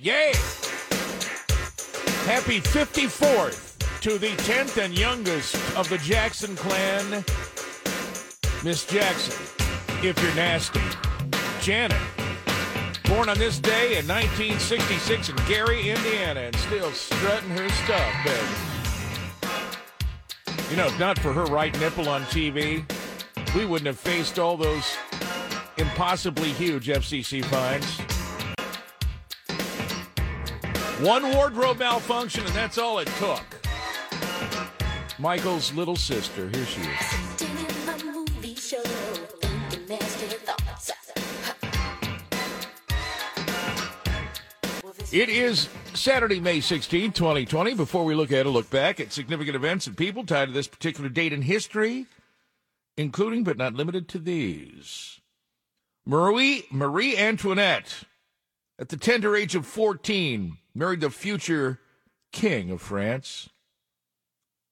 Yay! Happy 54th to the 10th and youngest of the Jackson clan, Miss Jackson, if you're nasty. Janet, born on this day in 1966 in Gary, Indiana, and still strutting her stuff, baby. You know, if not for her right nipple on TV, we wouldn't have faced all those impossibly huge FCC fines. One wardrobe malfunction, and that's all it took. Michael's little sister, here she is. It is Saturday, May 16, 2020. Before we look at a look back at significant events and people tied to this particular date in history, including but not limited to these. Marie, Marie Antoinette, at the tender age of 14, married the future king of France.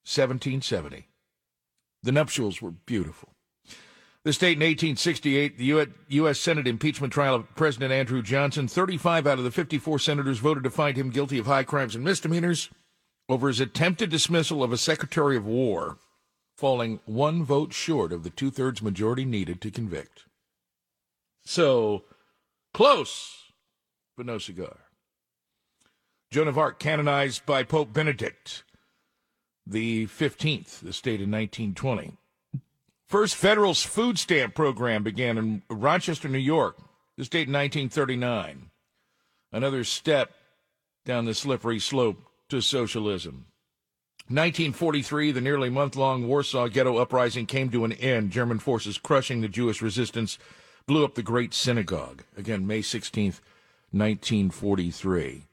1770. The nuptials were beautiful. This date in 1868, the U.S. Senate impeachment trial of President Andrew Johnson. 35 out of the 54 senators voted to find him guilty of high crimes and misdemeanors over his attempted dismissal of a Secretary of War, falling one vote short of the two thirds majority needed to convict. So, close, but no cigar. Joan of Arc canonized by Pope Benedict the 15th, the state in 1920. First federal food stamp program began in Rochester, New York, this date in 1939. Another step down the slippery slope to socialism. 1943, the nearly month long Warsaw Ghetto Uprising came to an end. German forces crushing the Jewish resistance blew up the Great Synagogue. Again, May 16th, 1943.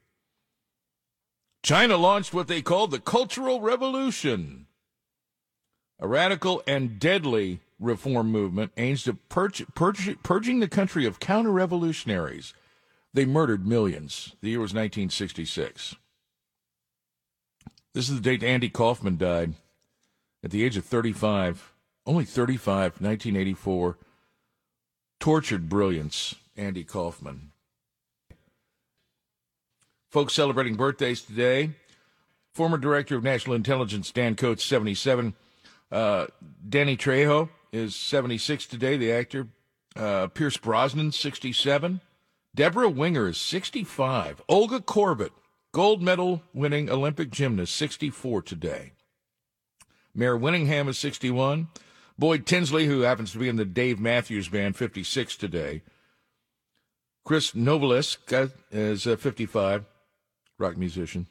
China launched what they called the Cultural Revolution, a radical and deadly reform movement aimed at purging the country of counter revolutionaries. They murdered millions. The year was 1966. This is the date Andy Kaufman died at the age of 35. Only 35, 1984. Tortured brilliance, Andy Kaufman. Folks celebrating birthdays today. Former Director of National Intelligence Dan Coats, 77. Uh, Danny Trejo is 76 today, the actor. Uh, Pierce Brosnan, 67. Deborah Winger is 65. Olga Korbut, gold medal winning Olympic gymnast, 64 today. Mare Winningham is 61. Boyd Tinsley, who happens to be in the Dave Matthews Band, 56 today. Chris Novoselic is uh, 55 rock musician.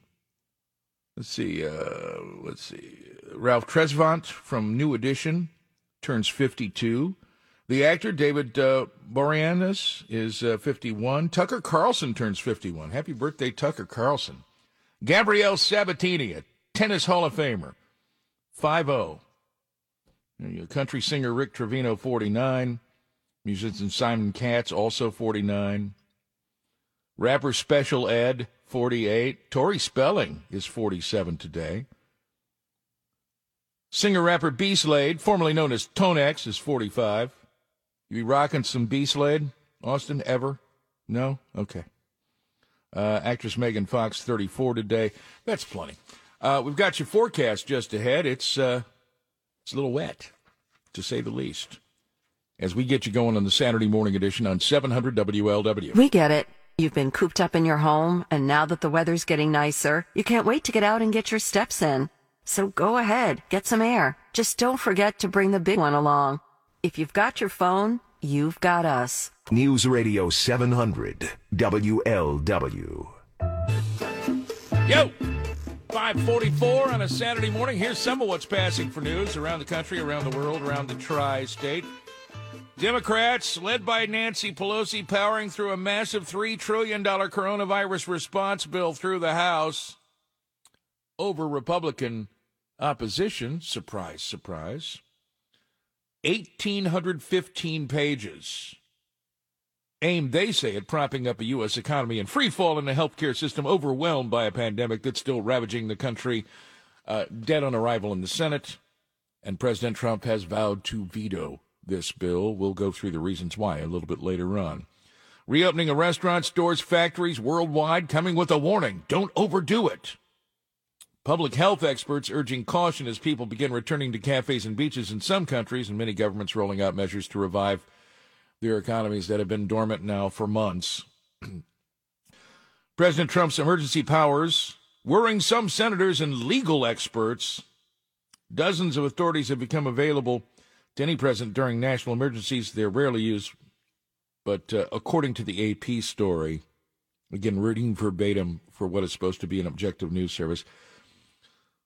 Let's see. Uh, let's see. Ralph Tresvant from New Edition turns 52. The actor David uh, Boreanaz is uh, 51. Tucker Carlson turns 51. Happy birthday, Tucker Carlson. Gabriela Sabatini, a tennis Hall of Famer, 5 Country singer Rick Trevino, 49. Musician Simon Katz, also 49. Rapper Special Ed, 48. Tori Spelling is 47 today. Singer rapper B Slade, formerly known as Tonex, is 45. You be rocking some B Slade, Austin, ever? No? Okay. Uh, actress Megan Fox, 34 today. That's plenty. Uh, we've got your forecast just ahead. It's, uh, it's a little wet, to say the least. As we get you going on the Saturday morning edition on 700 WLW. We get it. You've been cooped up in your home, and now that the weather's getting nicer, you can't wait to get out and get your steps in. So go ahead, get some air. Just don't forget to bring the big one along. If you've got your phone, you've got us. News Radio 700 WLW. Yo! 544 on a Saturday morning. Here's some of what's passing for news around the country, around the world, around the tri state. Democrats, led by Nancy Pelosi, powering through a massive $3 trillion coronavirus response bill through the House over Republican opposition. Surprise, surprise. 1,815 pages. Aimed, they say, at propping up a U.S. economy in free fall and a healthcare system overwhelmed by a pandemic that's still ravaging the country. Uh, dead on arrival in the Senate. And President Trump has vowed to veto this bill. We'll go through the reasons why a little bit later on. Reopening of restaurants, stores, factories worldwide coming with a warning don't overdo it. Public health experts urging caution as people begin returning to cafes and beaches in some countries and many governments rolling out measures to revive their economies that have been dormant now for months. President Trump's emergency powers worrying some senators and legal experts. Dozens of authorities have become available to any president during national emergencies. They're rarely used, but uh, according to the AP story, again, reading verbatim for what is supposed to be an objective news service.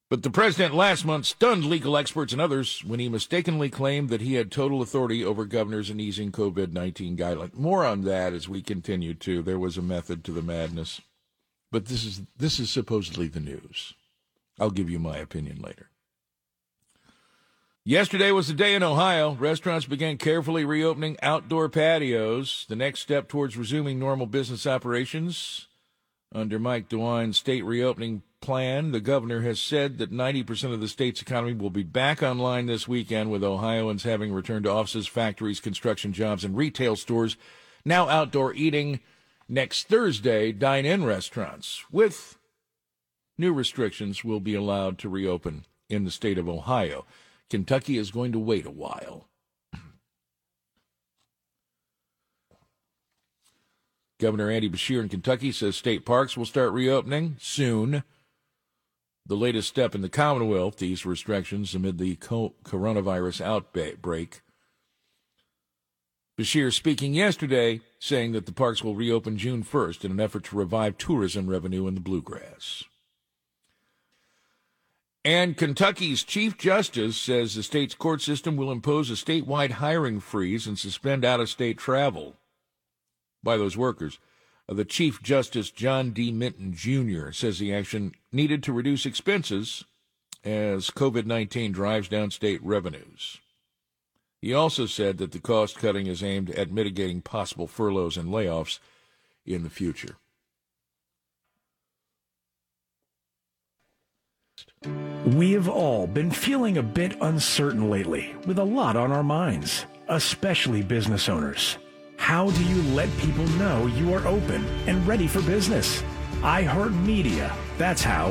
But the president last month stunned legal experts and others when he mistakenly claimed that he had total authority over governors in easing COVID 19 guidelines. More on that as we continue to. There was a method to the madness. But this is this is supposedly the news. I'll give you my opinion later. Yesterday was the day in Ohio. Restaurants began carefully reopening outdoor patios, the next step towards resuming normal business operations. Under Mike DeWine's state reopening plan, the governor has said that 90% of the state's economy will be back online this weekend, with Ohioans having returned to offices, factories, construction jobs, and retail stores. Now outdoor eating next Thursday, dine in restaurants with new restrictions will be allowed to reopen in the state of Ohio. Kentucky is going to wait a while. Governor Andy Beshear in Kentucky says state parks will start reopening soon. The latest step in the Commonwealth, these restrictions amid the coronavirus outbreak. Beshear speaking yesterday, saying that the parks will reopen June 1st in an effort to revive tourism revenue in the bluegrass. And Kentucky's Chief Justice says the state's court system will impose a statewide hiring freeze and suspend out of state travel by those workers. Uh, the Chief Justice John D. Minton Jr. says the action needed to reduce expenses as COVID 19 drives down state revenues. He also said that the cost cutting is aimed at mitigating possible furloughs and layoffs in the future. We have all been feeling a bit uncertain lately, with a lot on our minds, especially business owners. How do you let people know you are open and ready for business? iHeartMedia, that's how.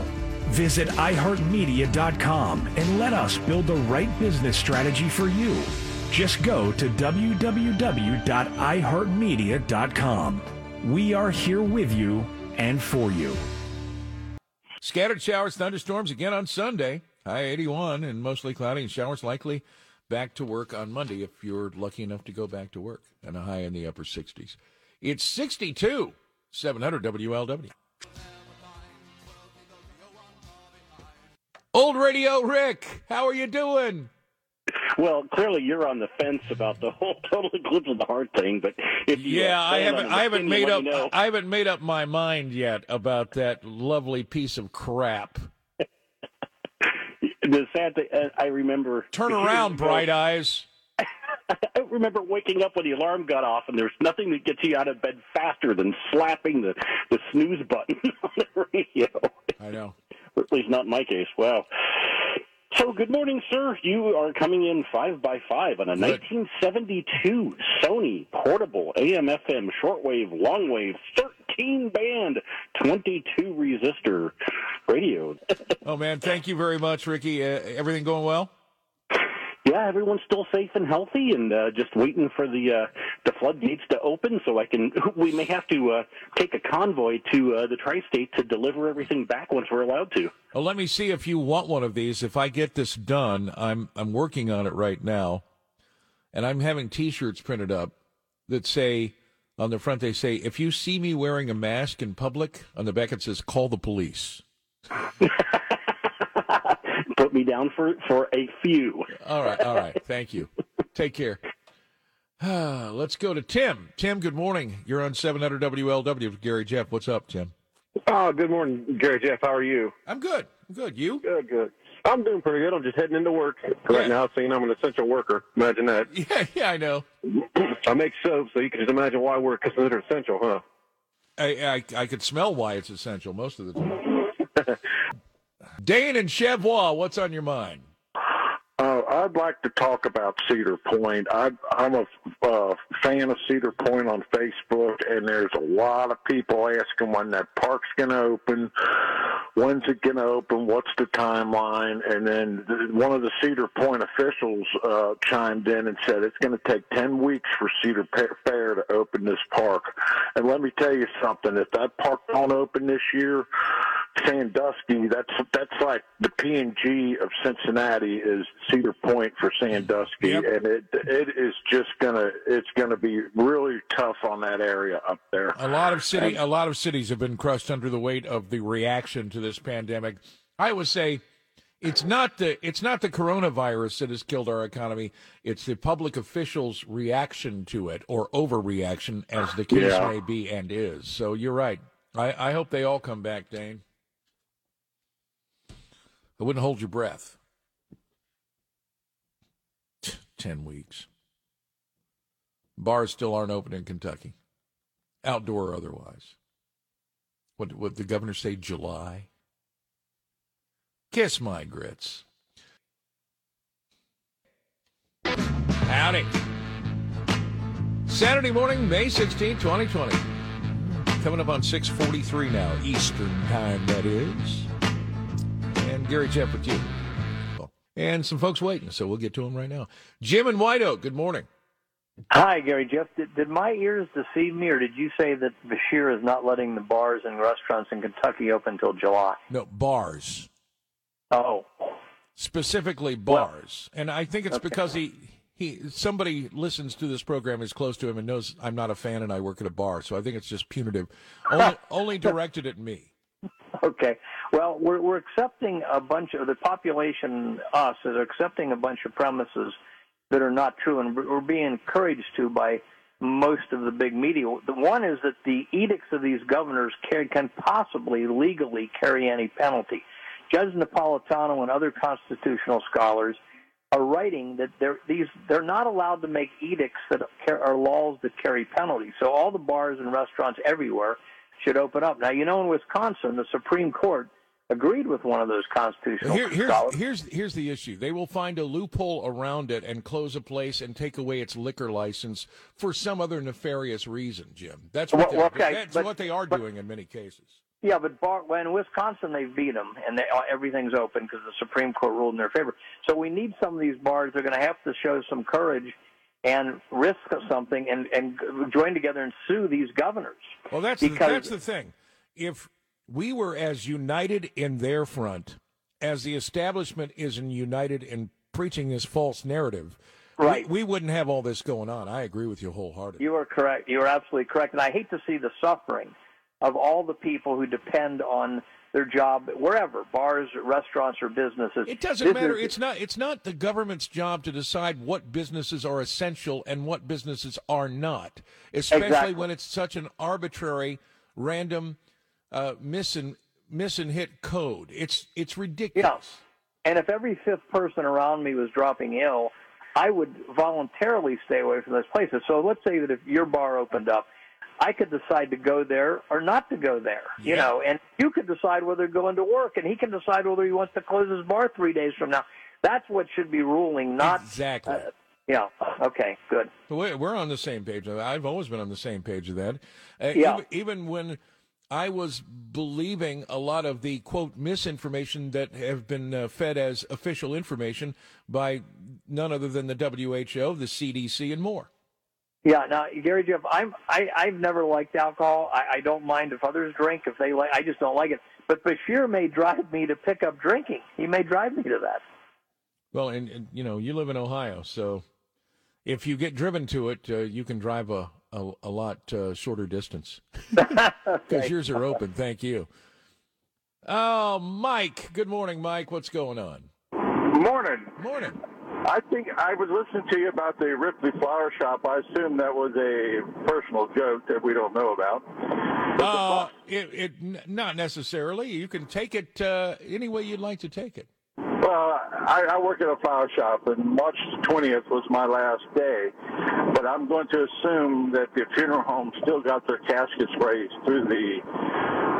Visit iHeartMedia.com and let us build the right business strategy for you. Just go to www.iheartmedia.com. We are here with you and for you. Scattered showers, thunderstorms again on Sunday. High 81 and mostly cloudy and showers likely back to work on Monday if you're lucky enough to go back to work and a high in the upper 60s. It's 62, 700 WLW. Old Radio Rick, how are you doing? Well, clearly you're on the fence about the whole total eclipse of the heart thing, but if you yeah, I haven't, I haven't made up, know. I haven't made up my mind yet about that lovely piece of crap. the sad thing, uh, I remember. Turn around, bright eyes. I remember waking up when the alarm got off, and there's nothing that gets you out of bed faster than slapping the the snooze button on the radio. I know. Or at least not in my case. Wow. So, good morning, sir. You are coming in five by five on a good. 1972 Sony portable AM/FM shortwave longwave 13 band 22 resistor radio. oh man, thank you very much, Ricky. Uh, everything going well? Yeah, everyone's still safe and healthy, and uh, just waiting for the uh, the floodgates to open so I can. We may have to uh, take a convoy to uh, the tri-state to deliver everything back once we're allowed to. Well, let me see if you want one of these. If I get this done, I'm I'm working on it right now, and I'm having T-shirts printed up that say on the front they say, "If you see me wearing a mask in public," on the back it says, "Call the police." Put me down for for a few. All right, all right. Thank you. Take care. Let's go to Tim. Tim, good morning. You're on 700 WLW with Gary Jeff. What's up, Tim? Oh, good morning, Gary Jeff. How are you? I'm good. I'm good. You? Good, good. I'm doing pretty good. I'm just heading into work right yeah. now, seeing I'm an essential worker. Imagine that. Yeah, yeah, I know. I make soap, so you can just imagine why we're considered essential, huh? I, I, I could smell why it's essential most of the time. Dane and Cheviot, what's on your mind? Uh, I'd like to talk about Cedar Point. I, I'm a uh, fan of Cedar Point on Facebook, and there's a lot of people asking when that park's going to open, when's it going to open, what's the timeline, and then one of the Cedar Point officials uh, chimed in and said it's going to take 10 weeks for Cedar Fair to open this park. And let me tell you something: if that park don't open this year, Sandusky, that's that's like the P and G of Cincinnati is Cedar Point for Sandusky, yep. and it it is just gonna it's gonna be really tough on that area up there. A lot of city, and, a lot of cities have been crushed under the weight of the reaction to this pandemic. I would say it's not the it's not the coronavirus that has killed our economy. It's the public officials' reaction to it or overreaction, as the case yeah. may be and is. So you're right. I, I hope they all come back, Dane. I wouldn't hold your breath. Ten weeks. Bars still aren't open in Kentucky, outdoor or otherwise. What would the governor say? July. Kiss my grits. Howdy. Saturday morning, May 16, 2020. Coming up on 643 now, Eastern time, that is and Gary Jeff with you. And some folks waiting, so we'll get to them right now. Jim and White Oak, good morning. Hi, Gary Jeff. Did, did my ears deceive me, or did you say that Beshear is not letting the bars and restaurants in Kentucky open until July? No, bars. Oh. Specifically bars. Well, and I think it's okay. because he, he somebody listens to this program is close to him and knows I'm not a fan and I work at a bar, so I think it's just punitive. Only, only directed at me. Okay. Well, we're, we're accepting a bunch of the population, us, is accepting a bunch of premises that are not true, and we're being encouraged to by most of the big media. The one is that the edicts of these governors can, can possibly legally carry any penalty. Judge Napolitano and other constitutional scholars are writing that they're these they're not allowed to make edicts that are laws that carry penalties. So all the bars and restaurants everywhere should open up. Now, you know, in Wisconsin, the Supreme Court agreed with one of those constitutional Here, here's, here's, here's the issue. They will find a loophole around it and close a place and take away its liquor license for some other nefarious reason, Jim. That's what, well, they, okay, that's but, what they are but, doing in many cases. Yeah, but bar, in Wisconsin they beat them and they, uh, everything's open because the Supreme Court ruled in their favor. So we need some of these bars. They're going to have to show some courage and risk something and, and join together and sue these governors. Well, that's the, that's the thing. If we were as united in their front as the establishment is in united in preaching this false narrative, right. we, we wouldn't have all this going on. I agree with you wholeheartedly. You are correct. You are absolutely correct. And I hate to see the suffering of all the people who depend on their job wherever bars restaurants or businesses. It doesn't matter. it's not it's not the government's job to decide what businesses are essential and what businesses are not especially exactly. when it's such an arbitrary random uh, miss and miss and hit code. It's it's ridiculous. Yeah. and if every fifth person around me was dropping ill i would voluntarily stay away from those places. So let's say that if your bar opened up I could decide to go there or not to go there, you know, and you could decide whether to go into work, and he can decide whether he wants to close his bar three days from now. That's what should be ruling, not exactly. Uh, yeah. Okay. Good. We're on the same page. I've always been on the same page of that. Uh, yeah. Even, even when I was believing a lot of the quote misinformation that have been uh, fed as official information by none other than the WHO, the CDC, and more. Yeah, now Gary Jeff, I'm I, I've never liked alcohol. I, I don't mind if others drink if they like. I just don't like it. But Beshear may drive me to pick up drinking. He may drive me to that. Well, and, and you know, you live in Ohio, so if you get driven to it, uh, you can drive a a, a lot uh, shorter distance because yours are open. Thank you. Oh, Mike. Good morning, Mike. What's going on? Morning. Morning. I think I was listening to you about the Ripley Flower Shop. I assume that was a personal joke that we don't know about. Uh, it, it not necessarily. You can take it uh, any way you'd like to take it. Well, I, I work at a flower shop, and March 20th was my last day. But I'm going to assume that the funeral home still got their caskets raised through the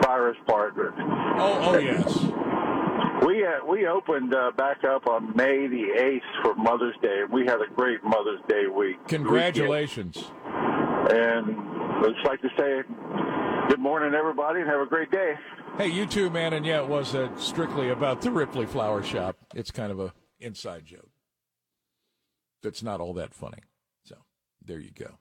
virus part. Oh, oh yes. We uh, we opened uh, back up on May the eighth for Mother's Day. We had a great Mother's Day week. Congratulations! Weekend. And I'd just like to say good morning, everybody, and have a great day. Hey, you too, man. And yeah, it was uh, strictly about the Ripley Flower Shop. It's kind of a inside joke. That's not all that funny. So there you go.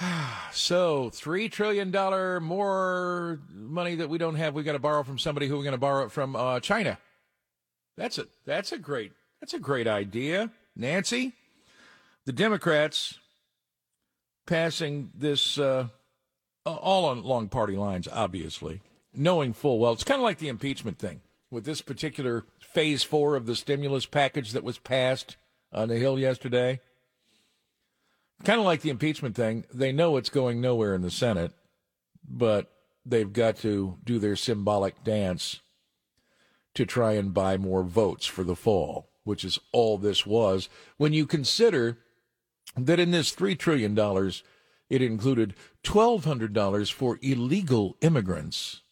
so three trillion dollar more money that we don't have. We got to borrow from somebody who we're going to borrow it from uh, China. That's a that's a great that's a great idea, Nancy. The Democrats passing this uh, all along party lines, obviously, knowing full well it's kind of like the impeachment thing with this particular phase four of the stimulus package that was passed on the Hill yesterday kind of like the impeachment thing. They know it's going nowhere in the Senate, but they've got to do their symbolic dance to try and buy more votes for the fall, which is all this was. When you consider that in this $3 trillion, it included $1,200 for illegal immigrants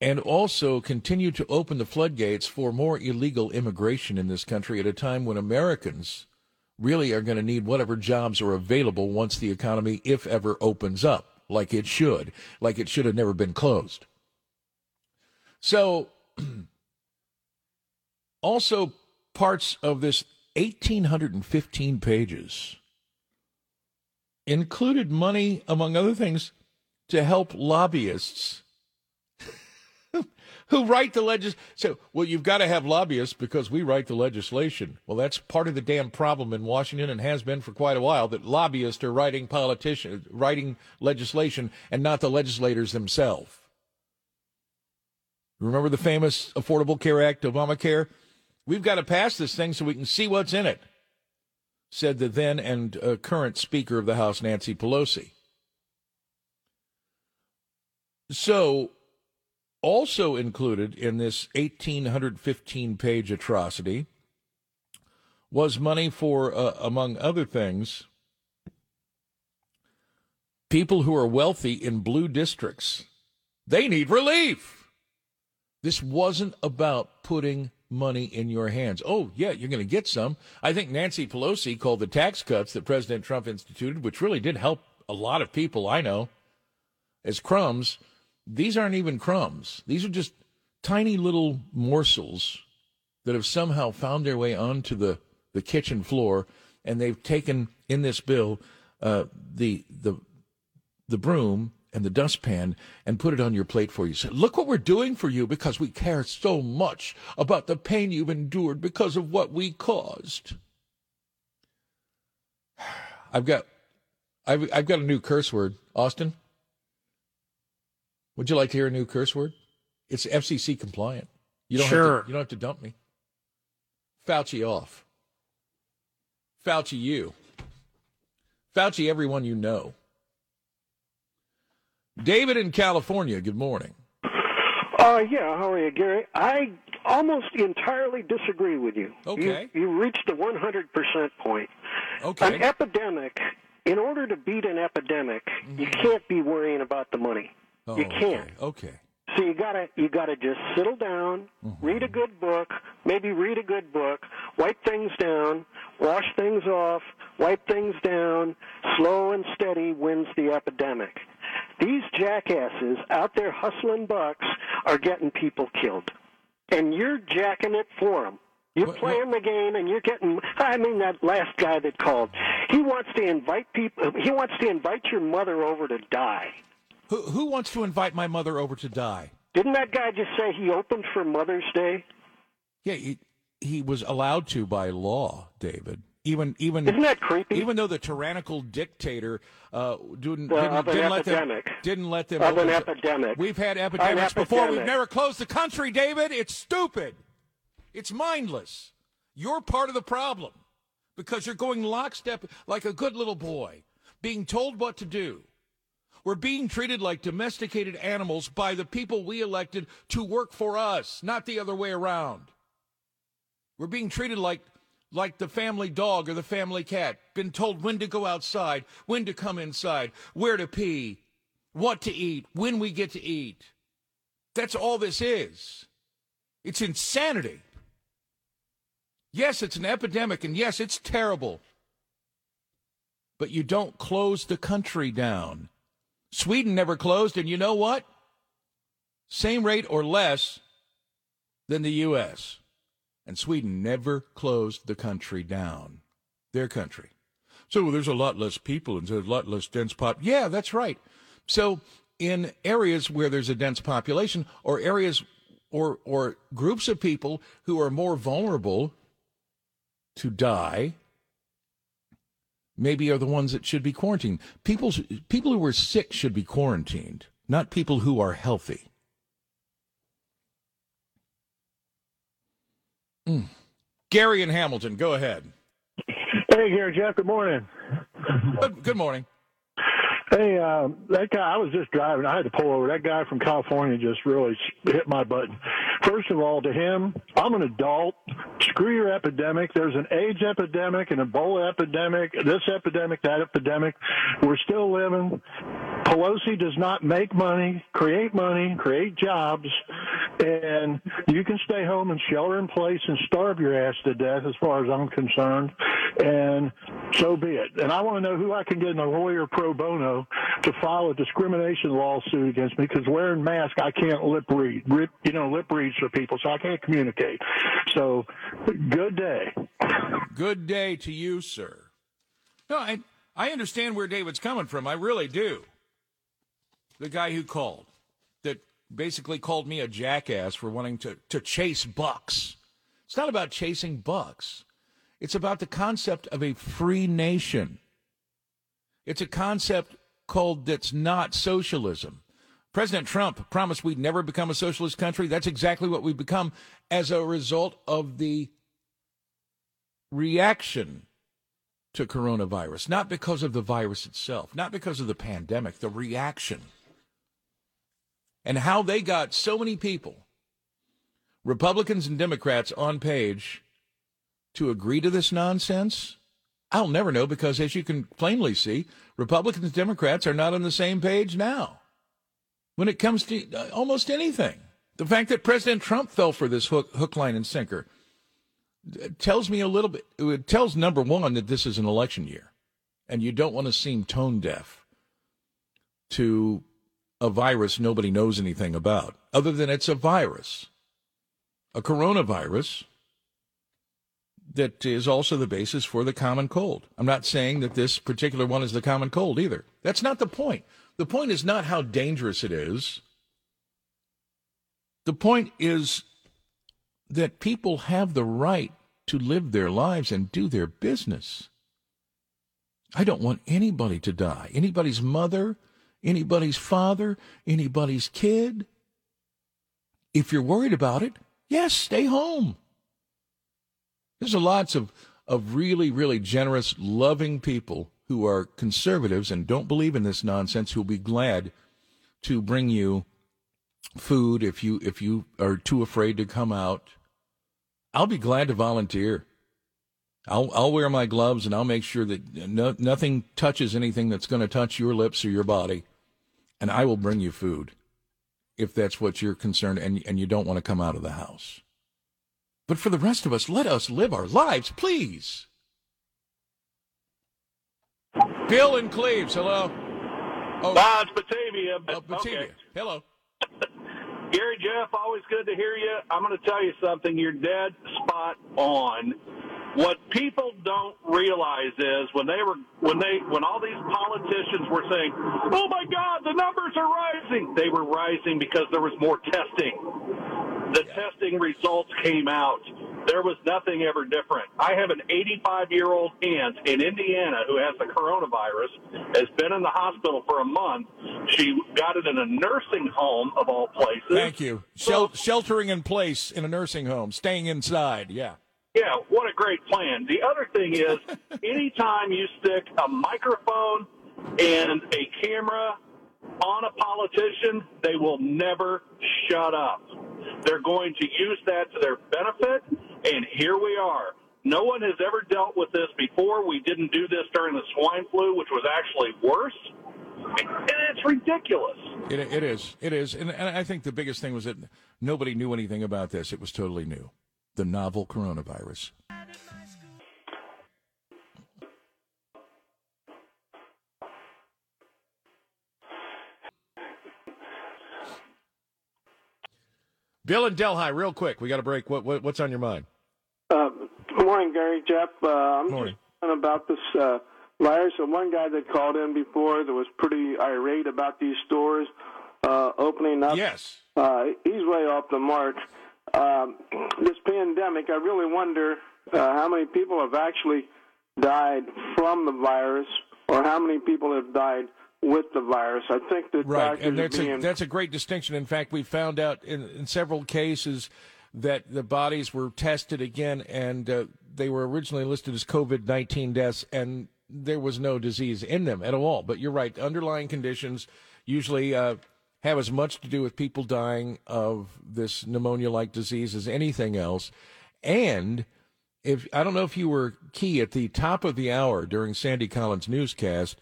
and also continue to open the floodgates for more illegal immigration in this country at a time when Americans really are going to need whatever jobs are available once the economy, if ever, opens up, like it should, like it should have never been closed. So, also parts of this 1,815 pages included money, among other things, to help lobbyists who write the legis. So, well, you've got to have lobbyists because we write the legislation. Well, that's part of the damn problem in Washington and has been for quite a while that lobbyists are writing politicians, writing legislation, and not the legislators themselves. Remember the famous Affordable Care Act, Obamacare? We've got to pass this thing so we can see what's in it, said the then and uh, current Speaker of the House, Nancy Pelosi. So also included in this 1,815 page atrocity was money for, uh, among other things, people who are wealthy in blue districts. They need relief. This wasn't about putting money in your hands. Oh, yeah, you're going to get some. I think Nancy Pelosi called the tax cuts that President Trump instituted, which really did help a lot of people I know, as crumbs these aren't even crumbs. These are just tiny little morsels that have somehow found their way onto the, the kitchen floor, and they've taken in this bill uh, the the the broom and the dustpan and put it on your plate for you. Say, look what we're doing for you because we care so much about the pain you've endured because of what we caused. I've got I've I've got a new curse word, Austin. Would you like to hear a new curse word? It's FCC compliant. You don't sure. have to, you don't have to dump me. Fauci off. Fauci you. Fauci everyone you know. David in California, good morning. Uh, yeah, how are you, Gary? I almost entirely disagree with you. Okay. You, you reached the 100% point. Okay. An epidemic, in order to beat an epidemic, mm-hmm. you can't be worrying about the money. Oh, you can't. Okay. okay. So you gotta you gotta just settle down, mm-hmm. read a good book, maybe read a good book, wipe things down, wash things off, wipe things down. Slow and steady wins the epidemic. These jackasses out there hustling bucks are getting people killed, and you're jacking it for them. You're what, playing what? the game, and you're getting. I mean, that last guy that called, he wants to invite people. He wants to invite your mother over to die. Who, who wants to invite my mother over to die? Didn't that guy just say he opened for Mother's Day? Yeah, he, he was allowed to by law, David. Even even isn't that creepy? Even though the tyrannical dictator uh, didn't well, didn't, didn't let them didn't let them of an epidemic. We've had epidemics before. We've never closed the country, David. It's stupid. It's mindless. You're part of the problem because you're going lockstep like a good little boy, being told what to do. We're being treated like domesticated animals by the people we elected to work for us, not the other way around. We're being treated like like the family dog or the family cat, been told when to go outside, when to come inside, where to pee, what to eat, when we get to eat. That's all this is. It's insanity. Yes, it's an epidemic, and yes, it's terrible. But you don't close the country down. Sweden never closed, and you know what? Same rate or less than the U.S. And Sweden never closed the country down, their country. So there's a lot less people and there's a lot less dense pop. Yeah, that's right. So in areas where there's a dense population or areas or or groups of people who are more vulnerable to die maybe are the ones that should be quarantined. People people who are sick should be quarantined, not people who are healthy. Mm. Gary and Hamilton, go ahead. Hey, Gary Jeff. Good morning. Good, good morning. Hey, uh, that guy. I was just driving. I had to pull over. That guy from California just really hit my button. First of all, to him, I'm an adult. Screw your epidemic. There's an AIDS epidemic, an Ebola epidemic, this epidemic, that epidemic. We're still living. Pelosi does not make money, create money, create jobs, and you can stay home and shelter in place and starve your ass to death, as far as I'm concerned. And so be it. And I want to know who I can get in a lawyer pro bono to file a discrimination lawsuit against me because wearing mask I can't lip read, rip, you know, lip reads for people, so I can't communicate. So, good day. Good day to you, sir. No, I I understand where David's coming from. I really do. The guy who called that basically called me a jackass for wanting to to chase bucks. It's not about chasing bucks. It's about the concept of a free nation. It's a concept called that's not socialism. President Trump promised we'd never become a socialist country. That's exactly what we've become as a result of the reaction to coronavirus, not because of the virus itself, not because of the pandemic, the reaction. And how they got so many people, Republicans and Democrats on page, to agree to this nonsense I'll never know because, as you can plainly see, Republicans and Democrats are not on the same page now when it comes to uh, almost anything. The fact that President Trump fell for this hook, hook line, and sinker uh, tells me a little bit. It tells number one that this is an election year, and you don't want to seem tone deaf to a virus nobody knows anything about, other than it's a virus, a coronavirus that is also the basis for the common cold. I'm not saying that this particular one is the common cold either. That's not the point. The point is not how dangerous it is. The point is that people have the right to live their lives and do their business. I don't want anybody to die. Anybody's mother, anybody's father, anybody's kid. If you're worried about it, yes, stay home. There's lots of, of really, really generous, loving people who are conservatives and don't believe in this nonsense who'll be glad to bring you food if you if you are too afraid to come out. I'll be glad to volunteer. I'll I'll wear my gloves and I'll make sure that no, nothing touches anything that's going to touch your lips or your body, and I will bring you food if that's what you're concerned and and you don't want to come out of the house. But for the rest of us, let us live our lives, please. Bill and Cleves, hello. Oh, Bob's Batavia. Oh, Batavia. Okay. Hello. Gary Jeff, always good to hear you. I'm going to tell you something. You're dead spot on. What people don't realize is when they were when they when all these politicians were saying, "Oh my God, the numbers are rising," they were rising because there was more testing the testing results came out. There was nothing ever different. I have an 85 year old aunt in Indiana who has the coronavirus, has been in the hospital for a month. She got it in a nursing home, of all places. Thank you. Shel- sheltering in place in a nursing home, staying inside. Yeah. Yeah, what a great plan. The other thing is, anytime you stick a microphone and a camera on a politician, they will never shut up. They're going to use that to their benefit, and here we are. No one has ever dealt with this before. We didn't do this during the swine flu, which was actually worse. And it's It's ridiculous. It, it is. It is. And, and I think the biggest thing was that nobody knew anything about this. It was totally new. The novel coronavirus. Bill and Delhi, real quick. We got a break. What, what, what's on your mind? Uh, good morning, Gary, Jeff. Uh, I'm Morning. just about this uh, virus. And one guy that called in before that was pretty irate about these stores uh, opening up. Yes. Uh, he's way off the mark. Um, this pandemic, I really wonder uh, how many people have actually died from the virus, or how many people have died with the virus. I think that Right, and that's being a, that's a great distinction. In fact, we found out in, in several cases that the bodies were tested again, and uh, they were originally listed as COVID nineteen deaths, and there was no disease in them at all. But you're right; underlying conditions usually uh, have as much to do with people dying of this pneumonia-like disease as anything else. And if I don't know if you were key at the top of the hour during Sandy Collins' newscast.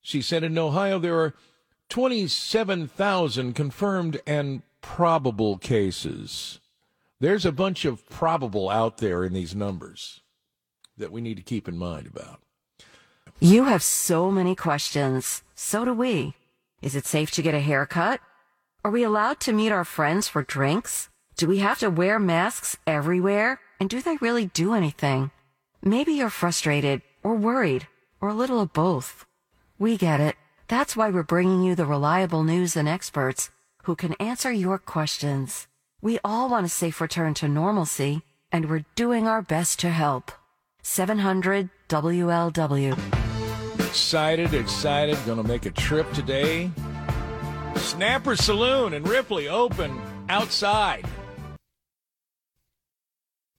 She said in Ohio there are 27,000 confirmed and probable cases. There's a bunch of probable out there in these numbers that we need to keep in mind about. You have so many questions. So do we. Is it safe to get a haircut? Are we allowed to meet our friends for drinks? Do we have to wear masks everywhere? And do they really do anything? Maybe you're frustrated or worried or a little of both. We get it. That's why we're bringing you the reliable news and experts who can answer your questions. We all want a safe return to normalcy, and we're doing our best to help. 700 WLW. Excited, excited. Going to make a trip today. Snapper Saloon in Ripley open outside.